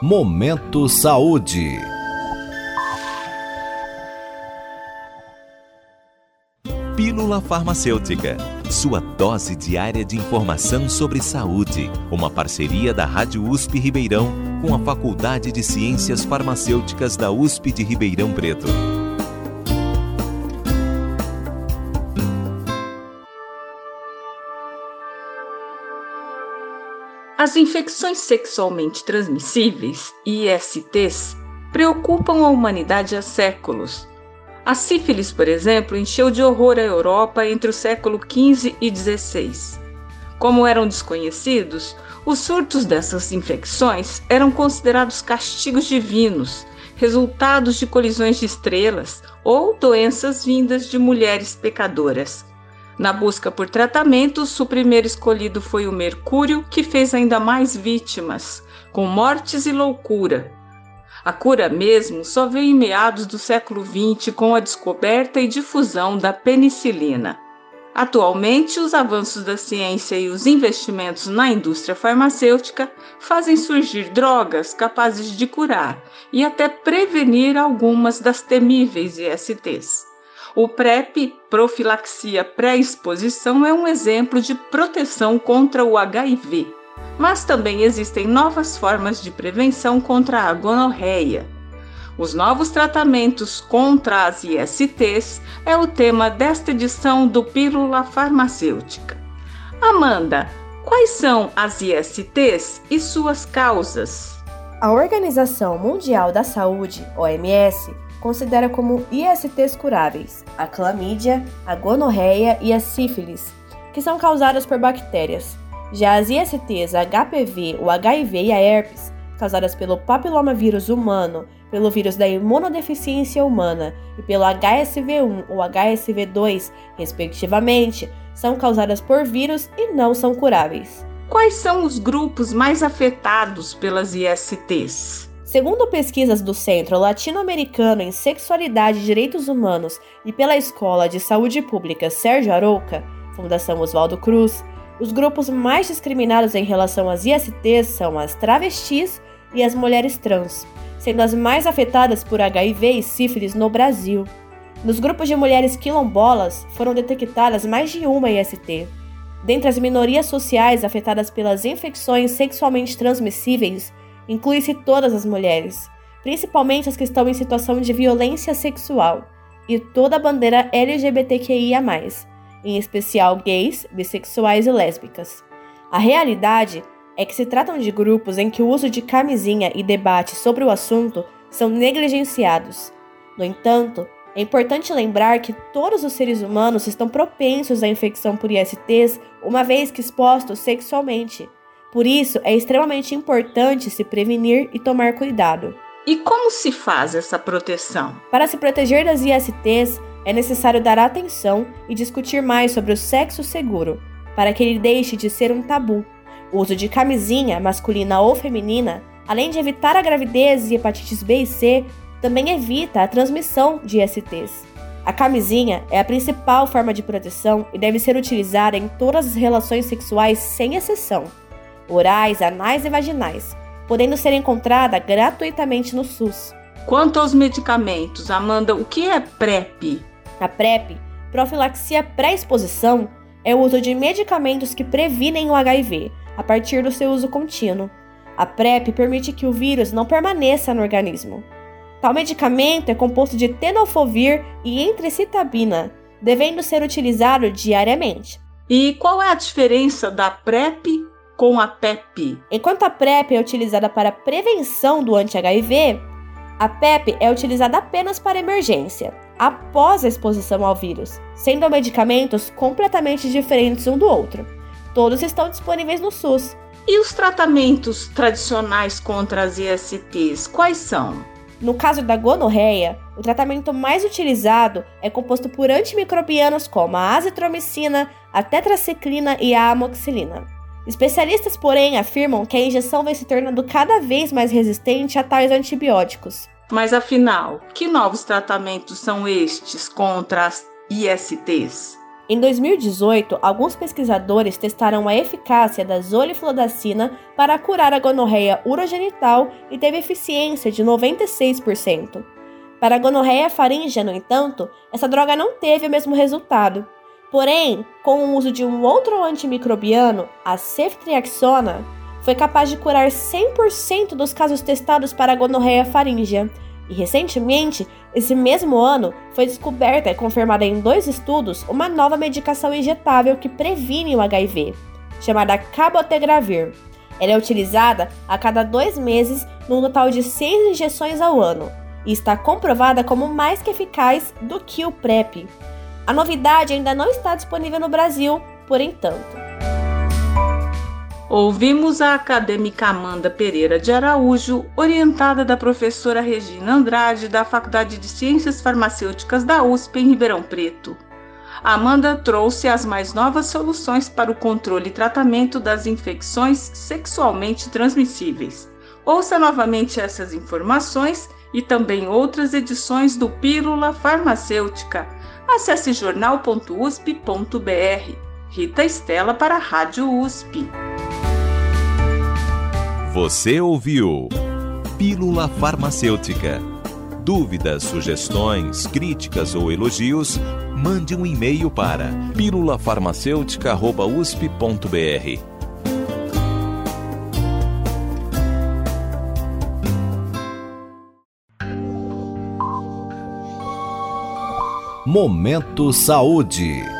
Momento Saúde. Pílula Farmacêutica. Sua dose diária de informação sobre saúde. Uma parceria da Rádio USP Ribeirão com a Faculdade de Ciências Farmacêuticas da USP de Ribeirão Preto. As infecções sexualmente transmissíveis, ISTs, preocupam a humanidade há séculos. A sífilis, por exemplo, encheu de horror a Europa entre o século XV e XVI. Como eram desconhecidos, os surtos dessas infecções eram considerados castigos divinos, resultados de colisões de estrelas ou doenças vindas de mulheres pecadoras, na busca por tratamentos, o primeiro escolhido foi o mercúrio, que fez ainda mais vítimas, com mortes e loucura. A cura mesmo só veio em meados do século XX com a descoberta e difusão da penicilina. Atualmente, os avanços da ciência e os investimentos na indústria farmacêutica fazem surgir drogas capazes de curar e até prevenir algumas das temíveis ISTs. O PrEP, profilaxia pré-exposição, é um exemplo de proteção contra o HIV. Mas também existem novas formas de prevenção contra a gonorreia. Os novos tratamentos contra as ISTs é o tema desta edição do Pílula Farmacêutica. Amanda, quais são as ISTs e suas causas? A Organização Mundial da Saúde, OMS, considera como ISTs curáveis a clamídia, a gonorreia e a sífilis, que são causadas por bactérias. Já as ISTs HPV, o HIV e a herpes, causadas pelo papilomavírus humano, pelo vírus da imunodeficiência humana e pelo HSV1 ou HSV2, respectivamente, são causadas por vírus e não são curáveis. Quais são os grupos mais afetados pelas ISTs? Segundo pesquisas do Centro Latino-Americano em Sexualidade e Direitos Humanos e pela Escola de Saúde Pública Sérgio Arouca, Fundação Oswaldo Cruz, os grupos mais discriminados em relação às ISTs são as travestis e as mulheres trans, sendo as mais afetadas por HIV e sífilis no Brasil. Nos grupos de mulheres quilombolas foram detectadas mais de uma IST. Dentre as minorias sociais afetadas pelas infecções sexualmente transmissíveis, inclui-se todas as mulheres, principalmente as que estão em situação de violência sexual, e toda a bandeira LGBTQIA, em especial gays, bissexuais e lésbicas. A realidade é que se tratam de grupos em que o uso de camisinha e debate sobre o assunto são negligenciados. No entanto, é importante lembrar que todos os seres humanos estão propensos à infecção por ISTs uma vez que expostos sexualmente. Por isso, é extremamente importante se prevenir e tomar cuidado. E como se faz essa proteção? Para se proteger das ISTs, é necessário dar atenção e discutir mais sobre o sexo seguro, para que ele deixe de ser um tabu. O uso de camisinha, masculina ou feminina, além de evitar a gravidez e hepatites B e C, também evita a transmissão de ISTs. A camisinha é a principal forma de proteção e deve ser utilizada em todas as relações sexuais sem exceção orais, anais e vaginais, podendo ser encontrada gratuitamente no SUS. Quanto aos medicamentos, Amanda, o que é PrEP? A PrEP, profilaxia pré-exposição, é o uso de medicamentos que previnem o HIV a partir do seu uso contínuo. A PrEP permite que o vírus não permaneça no organismo. Tal medicamento é composto de tenofovir e entricitabina, devendo ser utilizado diariamente. E qual é a diferença da PrEP com a PEP. Enquanto a PrEP é utilizada para prevenção do anti-HIV, a PEP é utilizada apenas para emergência, após a exposição ao vírus, sendo medicamentos completamente diferentes um do outro. Todos estão disponíveis no SUS. E os tratamentos tradicionais contra as ISTs, quais são? No caso da gonorreia, o tratamento mais utilizado é composto por antimicrobianos como a azitromicina, a tetraciclina e a amoxicilina. Especialistas, porém, afirmam que a injeção vem se tornando cada vez mais resistente a tais antibióticos. Mas afinal, que novos tratamentos são estes contra as ISTs? Em 2018, alguns pesquisadores testaram a eficácia da zoliflodacina para curar a gonorreia urogenital e teve eficiência de 96%. Para a gonorreia faríngea, no entanto, essa droga não teve o mesmo resultado. Porém, com o uso de um outro antimicrobiano, a ceftriaxona, foi capaz de curar 100% dos casos testados para a gonorreia faríngea e recentemente, esse mesmo ano, foi descoberta e confirmada em dois estudos uma nova medicação injetável que previne o HIV, chamada cabotegravir. Ela é utilizada a cada dois meses, num total de seis injeções ao ano, e está comprovada como mais que eficaz do que o PrEP. A novidade ainda não está disponível no Brasil, por enquanto. Ouvimos a acadêmica Amanda Pereira de Araújo, orientada da professora Regina Andrade, da Faculdade de Ciências Farmacêuticas da USP em Ribeirão Preto. Amanda trouxe as mais novas soluções para o controle e tratamento das infecções sexualmente transmissíveis. Ouça novamente essas informações e também outras edições do Pílula Farmacêutica. Acesse jornal.usp.br. Rita Estela para a Rádio USP. Você ouviu Pílula Farmacêutica. Dúvidas, sugestões, críticas ou elogios, mande um e-mail para pílulafarmacêutica.usp.br. Momento Saúde.